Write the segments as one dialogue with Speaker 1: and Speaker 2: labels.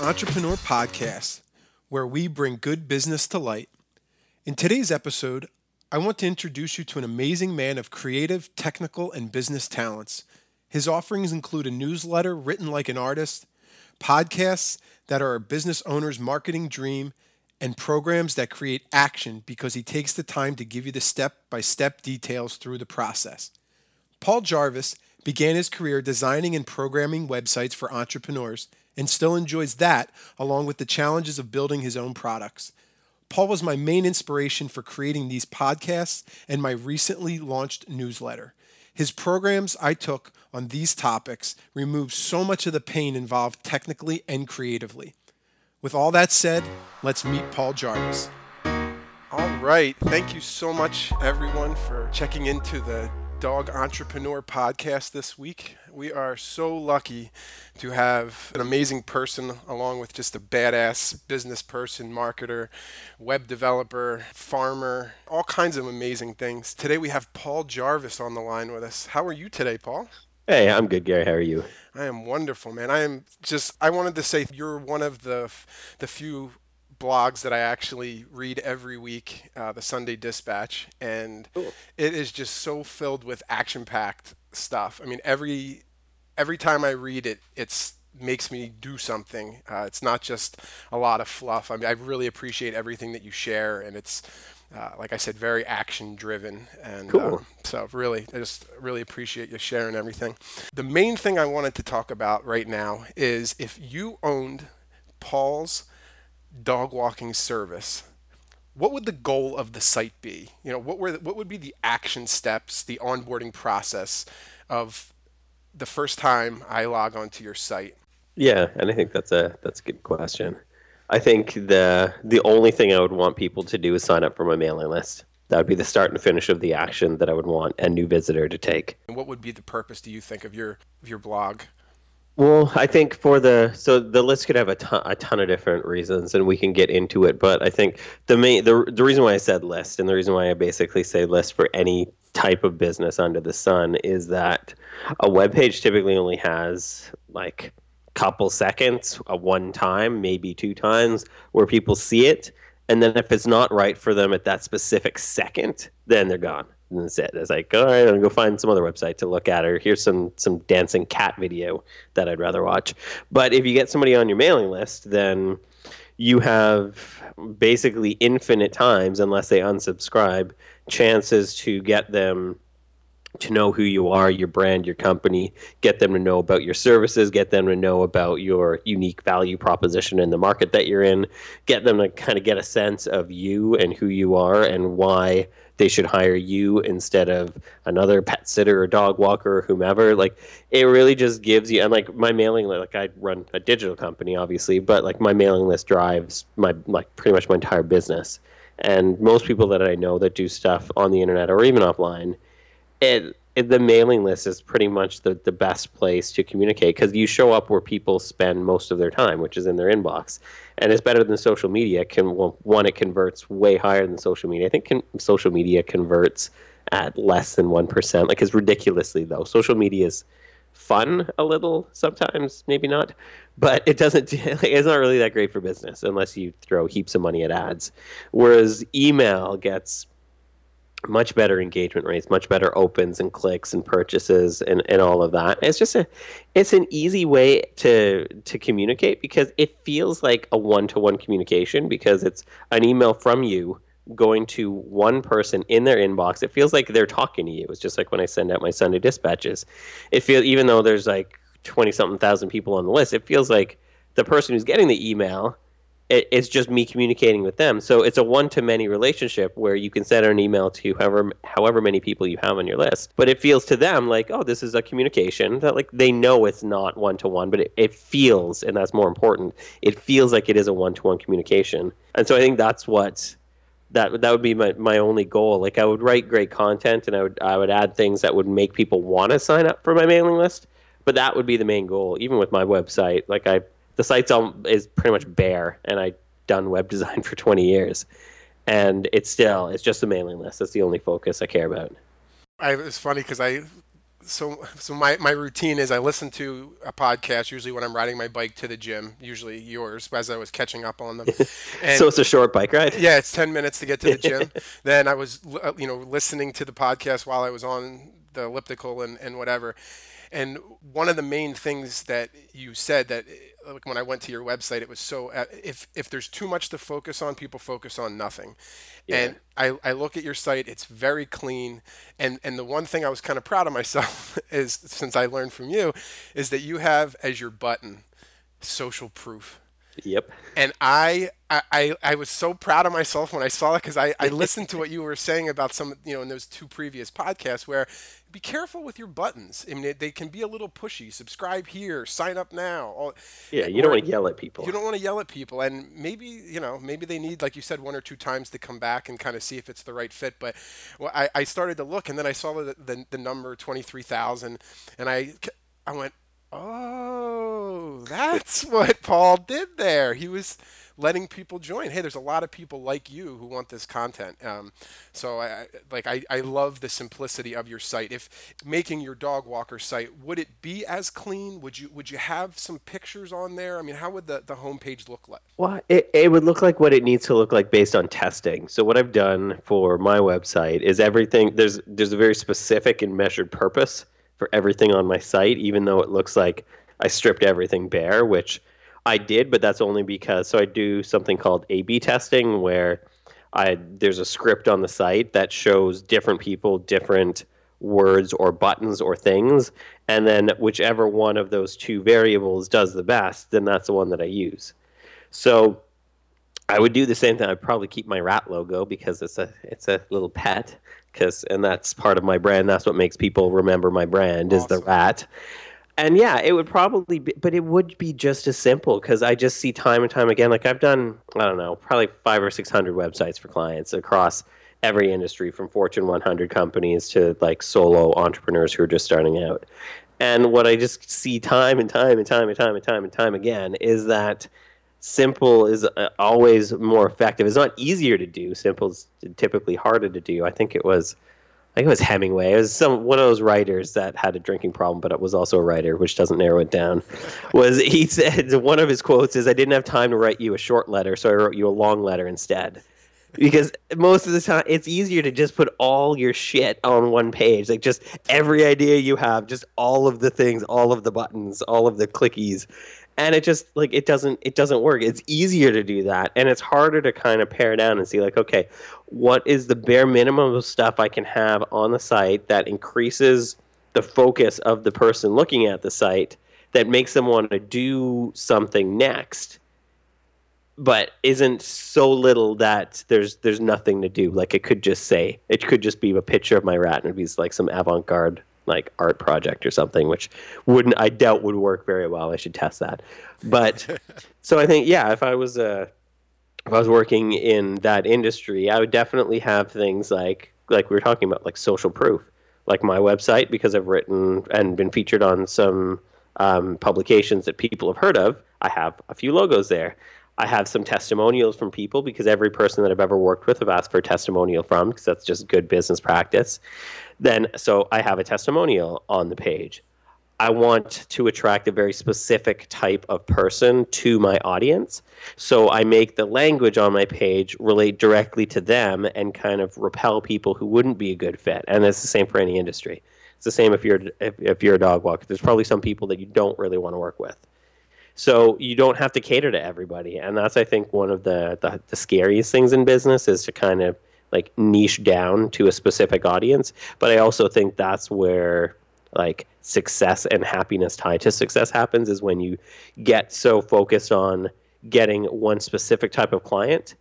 Speaker 1: Entrepreneur Podcast, where we bring good business to light. In today's episode, I want to introduce you to an amazing man of creative, technical, and business talents. His offerings include a newsletter written like an artist, podcasts that are a business owner's marketing dream, and programs that create action because he takes the time to give you the step by step details through the process. Paul Jarvis began his career designing and programming websites for entrepreneurs and still enjoys that along with the challenges of building his own products. Paul was my main inspiration for creating these podcasts and my recently launched newsletter. His programs I took on these topics removed so much of the pain involved technically and creatively. With all that said, let's meet Paul Jarvis. All right. Thank you so much, everyone, for checking into the Dog Entrepreneur podcast this week. We are so lucky to have an amazing person along with just a badass business person, marketer, web developer, farmer, all kinds of amazing things. Today we have Paul Jarvis on the line with us. How are you today, Paul?
Speaker 2: Hey, I'm good, Gary. How are you?
Speaker 1: I am wonderful, man. I am just I wanted to say you're one of the the few blogs that I actually read every week, uh, the Sunday Dispatch, and cool. it is just so filled with action-packed stuff. I mean, every every time I read it, it's makes me do something. Uh, it's not just a lot of fluff. I mean, I really appreciate everything that you share, and it's uh, like I said, very action driven. And cool. Um, so, really, I just really appreciate you sharing everything. The main thing I wanted to talk about right now is if you owned Paul's dog walking service, what would the goal of the site be? You know, what were the, what would be the action steps, the onboarding process of the first time I log onto your site?
Speaker 2: Yeah, and I think that's a that's a good question. I think the the only thing I would want people to do is sign up for my mailing list. That would be the start and finish of the action that I would want a new visitor to take.
Speaker 1: And what would be the purpose, do you think, of your of your blog?
Speaker 2: Well, I think for the so the list could have a ton, a ton of different reasons, and we can get into it. But I think the main the the reason why I said list, and the reason why I basically say list for any type of business under the sun, is that a web page typically only has like couple seconds, a one time, maybe two times, where people see it, and then if it's not right for them at that specific second, then they're gone and that's it. It's like, all right, I'm gonna go find some other website to look at, or here's some some dancing cat video that I'd rather watch. But if you get somebody on your mailing list, then you have basically infinite times, unless they unsubscribe, chances to get them to know who you are, your brand, your company, get them to know about your services, get them to know about your unique value proposition in the market that you're in, get them to kind of get a sense of you and who you are and why they should hire you instead of another pet sitter or dog walker or whomever. Like it really just gives you and like my mailing list like I run a digital company obviously, but like my mailing list drives my like pretty much my entire business. And most people that I know that do stuff on the internet or even offline, it the mailing list is pretty much the, the best place to communicate because you show up where people spend most of their time, which is in their inbox, and it's better than social media. Can well, one it converts way higher than social media. I think can, social media converts at less than one percent. Like it's ridiculously though. Social media is fun a little sometimes, maybe not, but it doesn't. It's not really that great for business unless you throw heaps of money at ads. Whereas email gets much better engagement rates, much better opens and clicks and purchases and, and all of that. It's just a it's an easy way to to communicate because it feels like a one to one communication because it's an email from you going to one person in their inbox. It feels like they're talking to you. It's just like when I send out my Sunday dispatches. It feels even though there's like twenty something thousand people on the list, it feels like the person who's getting the email it, it's just me communicating with them. So it's a one to many relationship where you can send an email to however however many people you have on your list. But it feels to them like, oh, this is a communication that like they know it's not one to one, but it, it feels, and that's more important. It feels like it is a one to one communication. And so I think that's what that that would be my, my only goal. Like I would write great content and I would I would add things that would make people want to sign up for my mailing list. But that would be the main goal. Even with my website, like I the site's all, is pretty much bare, and I've done web design for 20 years, and it's still it's just a mailing list. That's the only focus I care about.
Speaker 1: I, it's funny because I so so my, my routine is I listen to a podcast usually when I'm riding my bike to the gym, usually yours, as I was catching up on them.
Speaker 2: And so it's a short bike ride.
Speaker 1: Yeah, it's ten minutes to get to the gym. then I was uh, you know listening to the podcast while I was on the elliptical and, and whatever. And one of the main things that you said that like when I went to your website, it was so uh, if if there's too much to focus on, people focus on nothing. Yeah. And I, I look at your site, it's very clean. And and the one thing I was kind of proud of myself is since I learned from you, is that you have as your button social proof.
Speaker 2: Yep.
Speaker 1: And I, I, I was so proud of myself when I saw it because I, I listened to what you were saying about some, you know, in those two previous podcasts where be careful with your buttons. I mean, they can be a little pushy. Subscribe here, sign up now. All,
Speaker 2: yeah, you don't want to yell at people.
Speaker 1: You don't want to yell at people, and maybe you know, maybe they need, like you said, one or two times to come back and kind of see if it's the right fit. But well, I, I started to look, and then I saw the the, the number twenty three thousand, and I I went, Oh, that's what Paul did there. He was letting people join. Hey, there's a lot of people like you who want this content. Um, so I like I, I love the simplicity of your site. If making your dog walker site, would it be as clean? Would you would you have some pictures on there? I mean, how would the, the homepage look like?
Speaker 2: Well, it, it would look like what it needs to look like based on testing. So what I've done for my website is everything there's there's a very specific and measured purpose for everything on my site, even though it looks like I stripped everything bare, which I did, but that's only because so I do something called A/B testing where I there's a script on the site that shows different people different words or buttons or things, and then whichever one of those two variables does the best, then that's the one that I use. So I would do the same thing. I'd probably keep my rat logo because it's a it's a little pet, because and that's part of my brand. That's what makes people remember my brand awesome. is the rat. And yeah, it would probably be, but it would be just as simple because I just see time and time again. Like I've done, I don't know, probably five or six hundred websites for clients across every industry, from Fortune 100 companies to like solo entrepreneurs who are just starting out. And what I just see time and time and time and time and time and time again is that simple is uh, always more effective. It's not easier to do. Simple is typically harder to do. I think it was, I think it was Hemingway. It was some one of those writers that had a drinking problem, but it was also a writer, which doesn't narrow it down. Was he said one of his quotes is, "I didn't have time to write you a short letter, so I wrote you a long letter instead." because most of the time it's easier to just put all your shit on one page like just every idea you have just all of the things all of the buttons all of the clickies and it just like it doesn't it doesn't work. It's easier to do that and it's harder to kind of pare down and see like okay what is the bare minimum of stuff i can have on the site that increases the focus of the person looking at the site that makes them want to do something next but isn't so little that there's there's nothing to do. Like it could just say it could just be a picture of my rat and it'd be like some avant-garde like art project or something, which wouldn't I doubt would work very well. I should test that. But so I think yeah, if I was uh, if I was working in that industry, I would definitely have things like like we were talking about like social proof, like my website because I've written and been featured on some um, publications that people have heard of. I have a few logos there. I have some testimonials from people because every person that I've ever worked with have asked for a testimonial from because that's just good business practice. Then, so I have a testimonial on the page. I want to attract a very specific type of person to my audience. So I make the language on my page relate directly to them and kind of repel people who wouldn't be a good fit. And it's the same for any industry. It's the same if you're if, if you're a dog walker. There's probably some people that you don't really want to work with. So you don't have to cater to everybody, and that's I think one of the, the, the scariest things in business is to kind of like niche down to a specific audience. But I also think that's where like success and happiness tied to success happens is when you get so focused on getting one specific type of client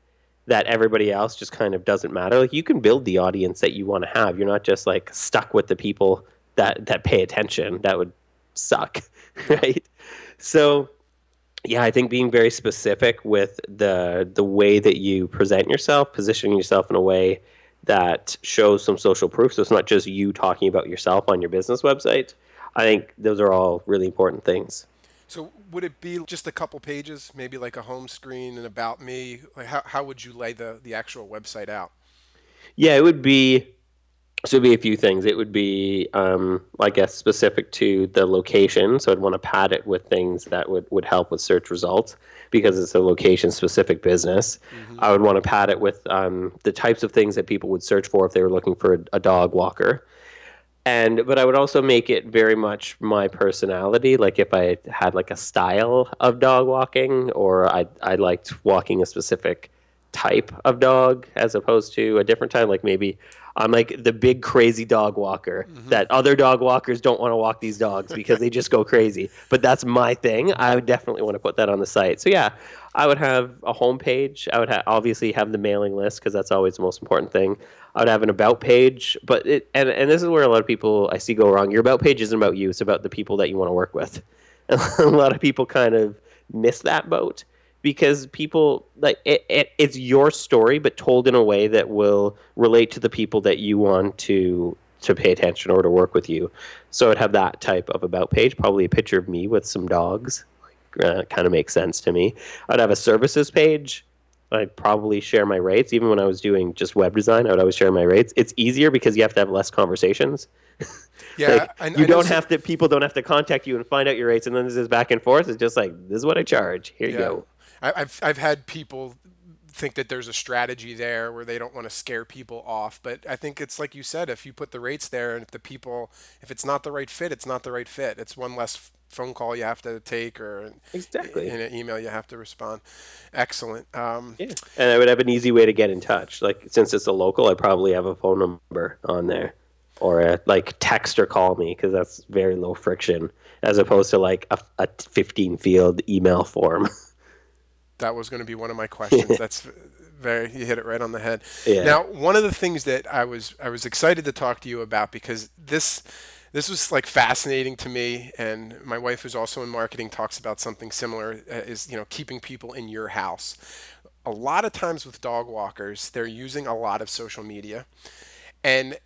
Speaker 2: that everybody else just kind of doesn't matter. Like you can build the audience that you want to have. You're not just like stuck with the people that that pay attention. That would suck, right? So yeah, I think being very specific with the the way that you present yourself, positioning yourself in a way that shows some social proof. So it's not just you talking about yourself on your business website. I think those are all really important things.
Speaker 1: So would it be just a couple pages, maybe like a home screen and about me? Like how how would you lay the the actual website out?
Speaker 2: Yeah, it would be so it'd be a few things. It would be, um, I guess, specific to the location. So I'd want to pad it with things that would, would help with search results because it's a location specific business. Mm-hmm. I would want to pad it with um, the types of things that people would search for if they were looking for a, a dog walker. And but I would also make it very much my personality. Like if I had like a style of dog walking, or I I liked walking a specific type of dog as opposed to a different type. Like maybe I'm like the big crazy dog walker mm-hmm. that other dog walkers don't want to walk these dogs because they just go crazy. But that's my thing. I would definitely want to put that on the site. So yeah, I would have a homepage. I would ha- obviously have the mailing list because that's always the most important thing. I would have an about page, but it and and this is where a lot of people I see go wrong. Your about page isn't about you; it's about the people that you want to work with. And a lot of people kind of miss that boat because people like it, it, it's your story but told in a way that will relate to the people that you want to to pay attention or to work with you so i'd have that type of about page probably a picture of me with some dogs uh, kind of makes sense to me i'd have a services page i'd probably share my rates even when i was doing just web design i would always share my rates it's easier because you have to have less conversations Yeah, like, I, you I don't have to. People don't have to contact you and find out your rates, and then this is back and forth. It's just like this is what I charge. Here yeah. you go.
Speaker 1: I've I've had people think that there's a strategy there where they don't want to scare people off but i think it's like you said if you put the rates there and if the people if it's not the right fit it's not the right fit. It's one less phone call you have to take or
Speaker 2: exactly.
Speaker 1: in an email you have to respond. Excellent. Um,
Speaker 2: yeah. And i would have an easy way to get in touch. Like since it's a local i probably have a phone number on there or a, like text or call me because that's very low friction as opposed to like a, a 15 field email form
Speaker 1: that was going to be one of my questions. That's very you hit it right on the head. Yeah. Now, one of the things that I was I was excited to talk to you about because this this was like fascinating to me and my wife who's also in marketing talks about something similar uh, is you know keeping people in your house. A lot of times with dog walkers, they're using a lot of social media. And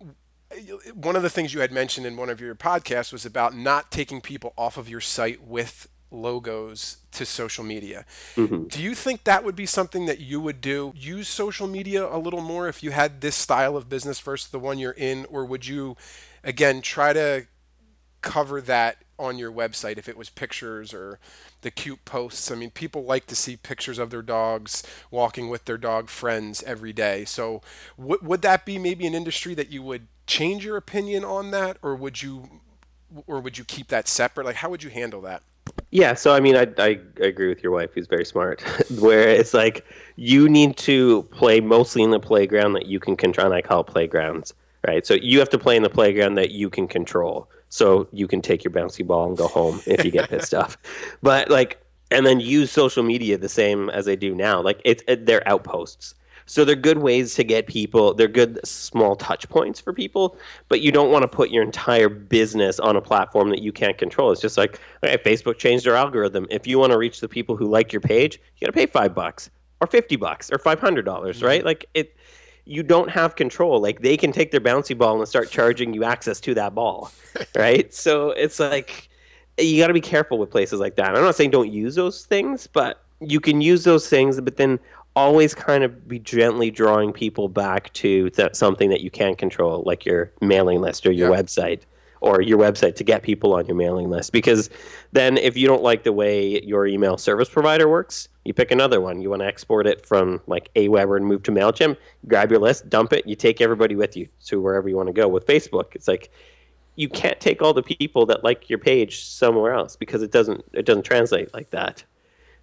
Speaker 1: uh, one of the things you had mentioned in one of your podcasts was about not taking people off of your site with logos to social media. Mm-hmm. Do you think that would be something that you would do? Use social media a little more if you had this style of business versus the one you're in, or would you, again, try to cover that on your website if it was pictures or the cute posts? I mean, people like to see pictures of their dogs walking with their dog friends every day. So, w- would that be maybe an industry that you would change your opinion on that, or would you? Or would you keep that separate? Like, how would you handle that?
Speaker 2: Yeah, so I mean, I, I agree with your wife, who's very smart. where it's like you need to play mostly in the playground that you can control. And I call it playgrounds, right? So you have to play in the playground that you can control. So you can take your bouncy ball and go home if you get pissed off. But like, and then use social media the same as they do now. Like it's it, they're outposts. So they're good ways to get people. They're good small touch points for people, but you don't want to put your entire business on a platform that you can't control. It's just like okay, Facebook changed their algorithm. If you want to reach the people who like your page, you got to pay five bucks or fifty bucks or five hundred dollars, mm-hmm. right? Like it. You don't have control. Like they can take their bouncy ball and start charging you access to that ball, right? So it's like you got to be careful with places like that. I'm not saying don't use those things, but you can use those things, but then always kind of be gently drawing people back to th- something that you can control, like your mailing list or your yeah. website or your website to get people on your mailing list. Because then, if you don't like the way your email service provider works, you pick another one. You want to export it from like Aweber and move to Mailchimp. Grab your list, dump it. You take everybody with you to wherever you want to go. With Facebook, it's like you can't take all the people that like your page somewhere else because it doesn't it doesn't translate like that.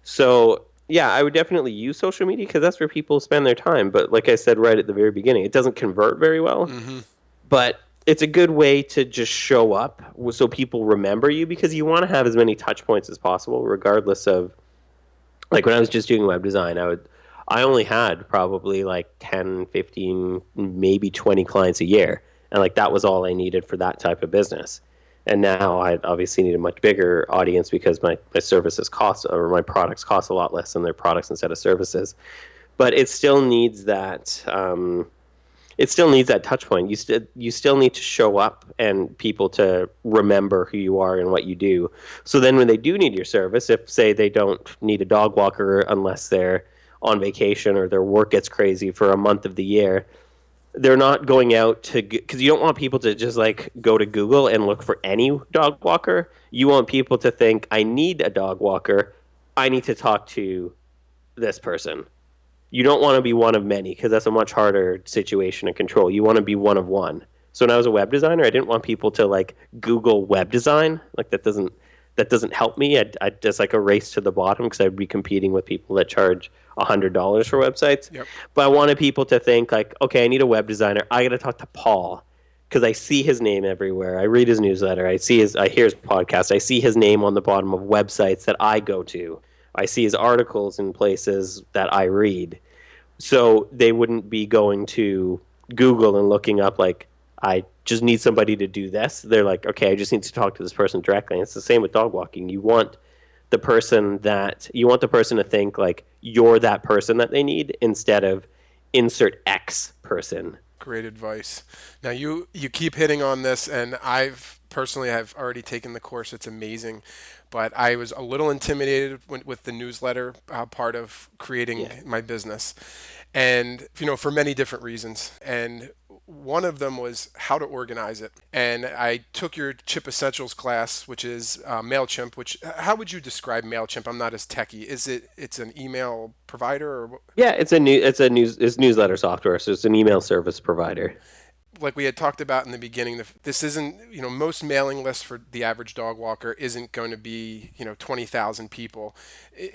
Speaker 2: So yeah, I would definitely use social media because that's where people spend their time. But like I said right at the very beginning, it doesn't convert very well. Mm-hmm. But it's a good way to just show up so people remember you because you want to have as many touch points as possible, regardless of. Like when I was just doing web design, I would. I only had probably like 10, 15, maybe 20 clients a year. And like that was all I needed for that type of business and now I obviously need a much bigger audience because my, my services cost or my products cost a lot less than their products instead of services. But it still needs that. Um, it still needs that touch point. You still you still need to show up and people to remember who you are and what you do. So then, when they do need your service, if say they don't need a dog walker unless they're on vacation or their work gets crazy for a month of the year, they're not going out to because you don't want people to just like go to Google and look for any dog walker. You want people to think, I need a dog walker. I need to talk to this person. You don't want to be one of many because that's a much harder situation to control. You want to be one of one. So when I was a web designer, I didn't want people to like Google web design. Like that doesn't that doesn't help me. I'd, I'd just like a race to the bottom because I'd be competing with people that charge hundred dollars for websites.
Speaker 1: Yep.
Speaker 2: But I wanted people to think like, okay, I need a web designer. I got to talk to Paul because I see his name everywhere. I read his newsletter. I see his, I hear his podcast. I see his name on the bottom of websites that I go to. I see his articles in places that I read. So they wouldn't be going to Google and looking up like I just need somebody to do this. They're like, okay, I just need to talk to this person directly. And it's the same with dog walking. You want the person that you want the person to think like you're that person that they need instead of insert X person.
Speaker 1: Great advice. Now you you keep hitting on this, and I've personally I've already taken the course. It's amazing, but I was a little intimidated with, with the newsletter uh, part of creating
Speaker 2: Yeah.
Speaker 1: my business, and you know for many different reasons. And one of them was how to organize it. And I took your Chimp Essentials class, which is uh, Mailchimp. Which how would you describe Mailchimp? I'm not as techie. Is it it's an email provider or?
Speaker 2: Yeah, it's a new it's a news it's newsletter software, so it's an email service provider.
Speaker 1: Like we had talked about in the beginning, this isn't, you know, most mailing lists for the average dog walker isn't going to be, you know, 20,000 people.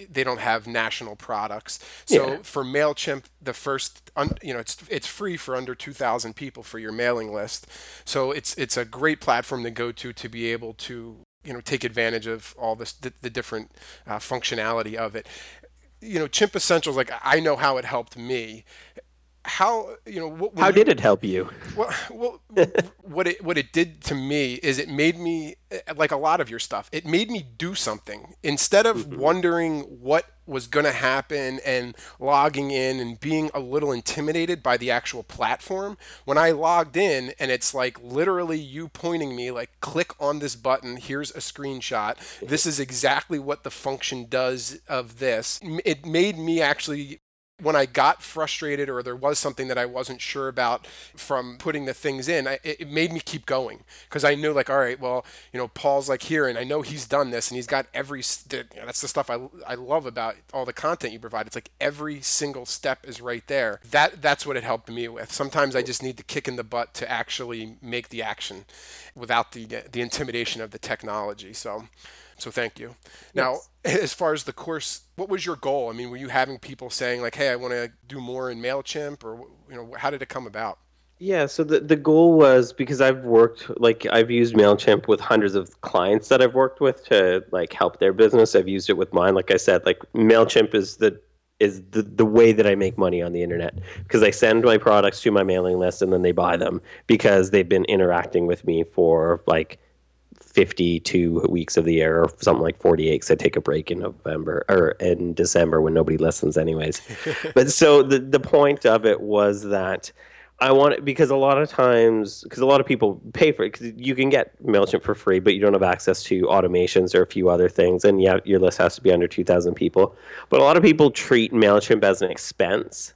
Speaker 1: They don't have national products. So
Speaker 2: Yeah.
Speaker 1: for MailChimp, the first, you know, it's, it's free for under 2,000 people for your mailing list. So it's, it's a great platform to go to to be able to, you know, take advantage of all this, the, the different uh, functionality of it. You know, Chimp Essentials, like I know how it helped me. How, you know, what,
Speaker 2: How
Speaker 1: you-
Speaker 2: did it help you?
Speaker 1: well, well what it what it did to me is it made me like a lot of your stuff. It made me do something instead of mm-hmm. wondering what was going to happen and logging in and being a little intimidated by the actual platform. When I logged in and it's like literally you pointing me like click on this button, here's a screenshot. This is exactly what the function does of this. It made me actually when I got frustrated or there was something that I wasn't sure about from putting the things in, I, it made me keep going because I knew like, all right, well, you know, Paul's like here and I know he's done this and he's got every, st- you know, that's the stuff I, I love about all the content you provide. It's like every single step is right there. That That's what it helped me with. Sometimes I just need the kick in the butt to actually make the action without the, the intimidation of the technology. So, so thank you. Now, as far as the course, what was your goal? I mean, were you having people saying like, "Hey, I want to do more in Mailchimp," or you know, how did it come about?
Speaker 2: Yeah, so the, the goal was because I've worked like I've used Mailchimp with hundreds of clients that I've worked with to like help their business. I've used it with mine. Like I said, like Mailchimp is the is the, the way that I make money on the internet because I send my products to my mailing list and then they buy them because they've been interacting with me for like 52 weeks of the year or something like 48 because I take a break in November or in December when nobody listens anyways. but so the, the point of it was that I want it because a lot of times, because a lot of people pay for it, because you can get MailChimp for free, but you don't have access to automations or a few other things. And yeah, your list has to be under 2,000 people. But a lot of people treat MailChimp as an expense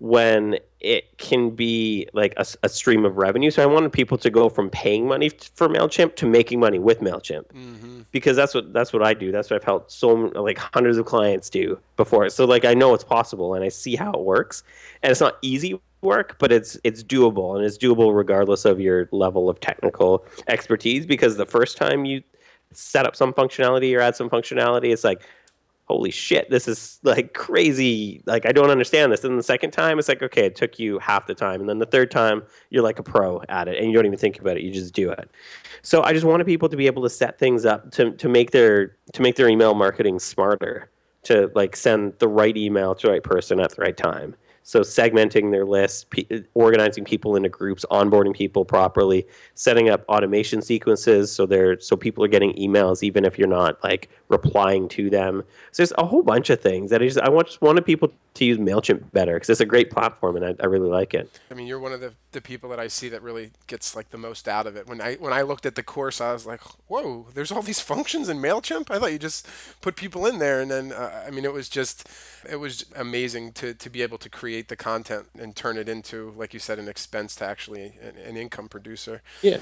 Speaker 2: when it can be like a, a stream of revenue. So I wanted people to go from paying money for Mailchimp to making money with Mailchimp mm-hmm. because that's what that's what I do. That's what I've helped so like hundreds of clients do before. So like I know it's possible and I see how it works, and it's not easy work, but it's it's doable and it's doable regardless of your level of technical expertise. Because the first time you set up some functionality or add some functionality, it's like holy shit, this is like crazy. Like, I don't understand this. And the second time, it's like, okay, it took you half the time. And then the third time, you're like a pro at it and you don't even think about it. You just do it. So I just wanted people to be able to set things up to, to make their to make their email marketing smarter, to like send the right email to the right person at the right time. So segmenting their list, organizing people into groups, onboarding people properly, setting up automation sequences so they're so people are getting emails even if you're not like replying to them. So there's a whole bunch of things that I just I want, just wanted people to use Mailchimp better because it's a great platform and I, I really like it.
Speaker 1: I mean, you're one of the, the people that I see that really gets like the most out of it. When I when I looked at the course, I was like, "Whoa, there's all these functions in Mailchimp." I thought you just put people in there, and then uh, I mean, it was just it was amazing to to be able to create create the content and turn it into, like you said, an expense to actually an, an income producer.
Speaker 2: Yeah.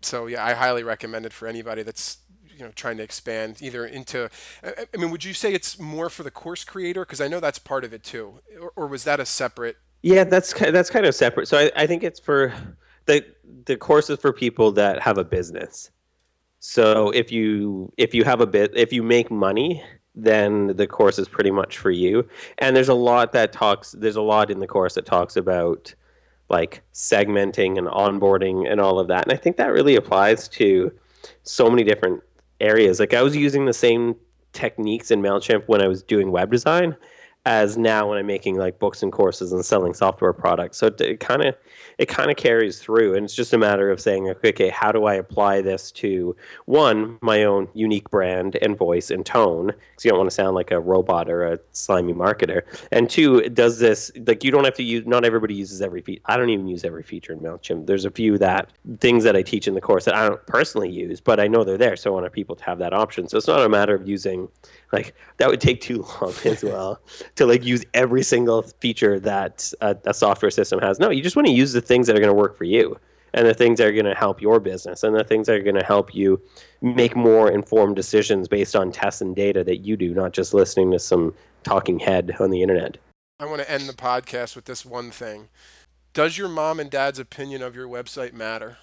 Speaker 1: So yeah, I highly recommend it for anybody that's you know trying to expand either into. I I mean, would you say it's more for the course creator? Because I know that's part of it too, or, or was that a separate?
Speaker 2: Yeah, that's that's kind of separate. So I, I think it's for the the course is for people that have a business. So if you if you have a bit if you make money, then the course is pretty much for you. And there's a lot that talks there's a lot in the course that talks about like segmenting and onboarding and all of that. And I think that really applies to so many different areas. Like I was using the same techniques in Mailchimp when I was doing web design as now when I'm making like books and courses and selling software products. So it kind of it kind of carries through, and it's just a matter of saying, okay, how do I apply this to one my own unique brand and voice and tone? Because you don't want to sound like a robot or a slimy marketer. And two, does this like you don't have to use? Not everybody uses every feature. I don't even use every feature in Mailchimp. There's a few that things that I teach in the course that I don't personally use, but I know they're there, so I want people to have that option. So it's not a matter of using like that would take too long as well to like use every single feature that a, a software system has no you just want to use the things that are going to work for you and the things that are going to help your business and the things that are going to help you make more informed decisions based on tests and data that you do not just listening to some talking head on the internet
Speaker 1: I want to end the podcast with this one thing. Does your mom and dad's opinion of your website matter?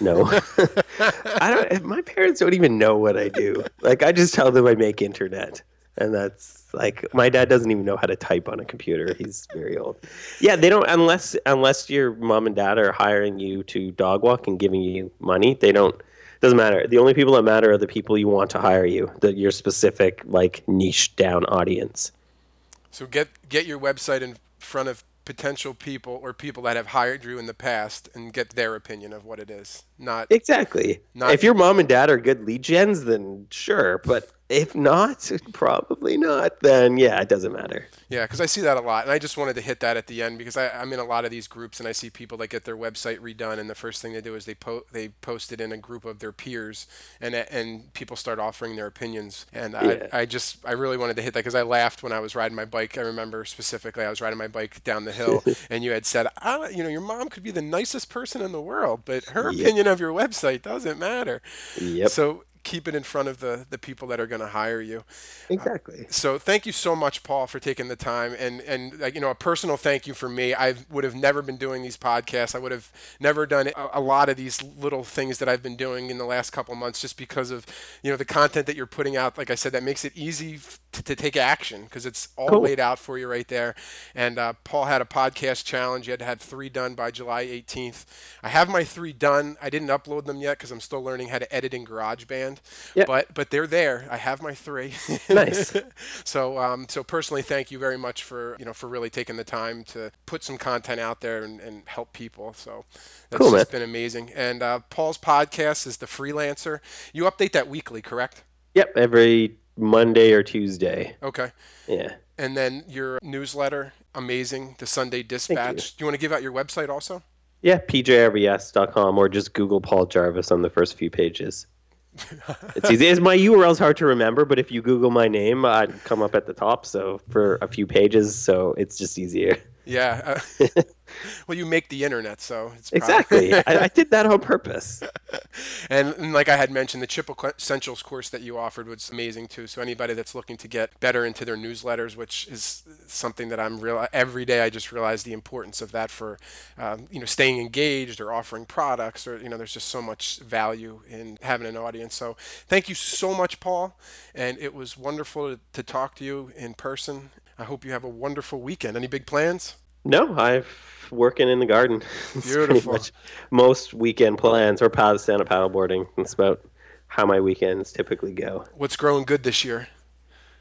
Speaker 2: No. I don't my parents don't even know what i do. Like i just tell them i make internet and that's like my dad doesn't even know how to type on a computer. He's very old. Yeah they don't unless unless your mom and dad are hiring you to dog walk and giving you money they don't doesn't matter. The only people that matter are the people you want to hire you the, your specific like niche down audience.
Speaker 1: So get get your website in front of potential people or people that have hired you in the past and get their opinion of what it is. Not
Speaker 2: exactly
Speaker 1: Not-
Speaker 2: if your mom and dad are good lead gens then sure but if not probably not then yeah it doesn't matter
Speaker 1: Yeah, because I see that a lot, and I just wanted to hit that at the end because I, I'm in a lot of these groups, and I see people that get their website redone, and the first thing they do is they po- they post it in a group of their peers, and and people start offering their opinions, and
Speaker 2: Yeah.
Speaker 1: I, I just I really wanted to hit that because I laughed when I was riding my bike. I remember specifically I was riding my bike down the hill, and you had said, I, you know, your mom could be the nicest person in the world, but her
Speaker 2: Yep.
Speaker 1: opinion of your website doesn't matter.
Speaker 2: Yep.
Speaker 1: So keep it in front of the the people that are going to hire you.
Speaker 2: exactly
Speaker 1: So thank you so much, Paul, for taking the time, and and like, you know a personal thank you for me. I would have never been doing these podcasts. I would have never done a, a lot of these little things that I've been doing in the last couple months, just because of you know the content that you're putting out. Like I said, that makes it easy f- to, to take action because it's all
Speaker 2: Cool.
Speaker 1: laid out for you right there. And uh, Paul had a podcast challenge. He had had three done by July 18th. I have my three done. I didn't upload them yet because I'm still learning how to edit in GarageBand.
Speaker 2: Yeah.
Speaker 1: But but they're there. I have my three.
Speaker 2: Nice.
Speaker 1: so um, so personally, thank you very much for you know for really taking the time to put some content out there and, and help people. So that's
Speaker 2: Cool,
Speaker 1: just
Speaker 2: man.
Speaker 1: been amazing. And uh, Paul's podcast is the Freelancer. You update that weekly, correct?
Speaker 2: Yep, every Monday or Tuesday.
Speaker 1: Okay.
Speaker 2: Yeah.
Speaker 1: And then your newsletter, amazing, the Sunday Dispatch. Do you want to give out your website also?
Speaker 2: Yeah, pjrvs.com or just Google Paul Jarvis on the first few pages. It's easy. It's, my URL's hard to remember, but if you Google my name, I'd come up at the top. So for a few pages, so it's just easier.
Speaker 1: Yeah. Uh, well, you make the internet, so it's
Speaker 2: Exactly. I, I did that on purpose.
Speaker 1: And, and like I had mentioned, the Chimp Essentials course that you offered was amazing too. So anybody that's looking to get better into their newsletters, which is something that I'm real every day, I just realize the importance of that for um, you know staying engaged or offering products, or you know, there's just so much value in having an audience. So thank you so much, Paul, and it was wonderful to, to talk to you in person. I hope you have a wonderful weekend. Any big plans?
Speaker 2: No, I'm working in the garden.
Speaker 1: Beautiful.
Speaker 2: most weekend plans or paddle stand up paddleboarding. That's about how my weekends typically go.
Speaker 1: What's growing good this year?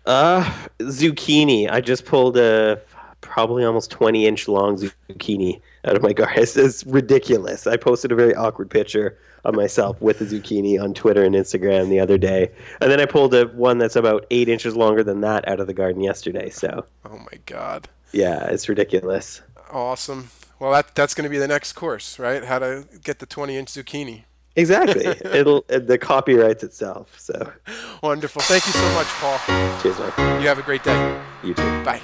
Speaker 2: Uh, zucchini. I just pulled a probably almost 20 inch long zucchini out of my garden. It's, it's ridiculous. I posted a very awkward picture of myself with a zucchini on Twitter and Instagram the other day. And then I pulled a one that's about eight inches longer than that out of the garden yesterday. So,
Speaker 1: Oh my God.
Speaker 2: yeah, it's ridiculous.
Speaker 1: Awesome. Well, that that's going to be the next course, right? How to get the 20 inch zucchini.
Speaker 2: Exactly. It'll uh, the copy writes itself. So,
Speaker 1: Wonderful. Thank you so much, Paul.
Speaker 2: cheers, man.
Speaker 1: You have a great day.
Speaker 2: You too.
Speaker 1: Bye.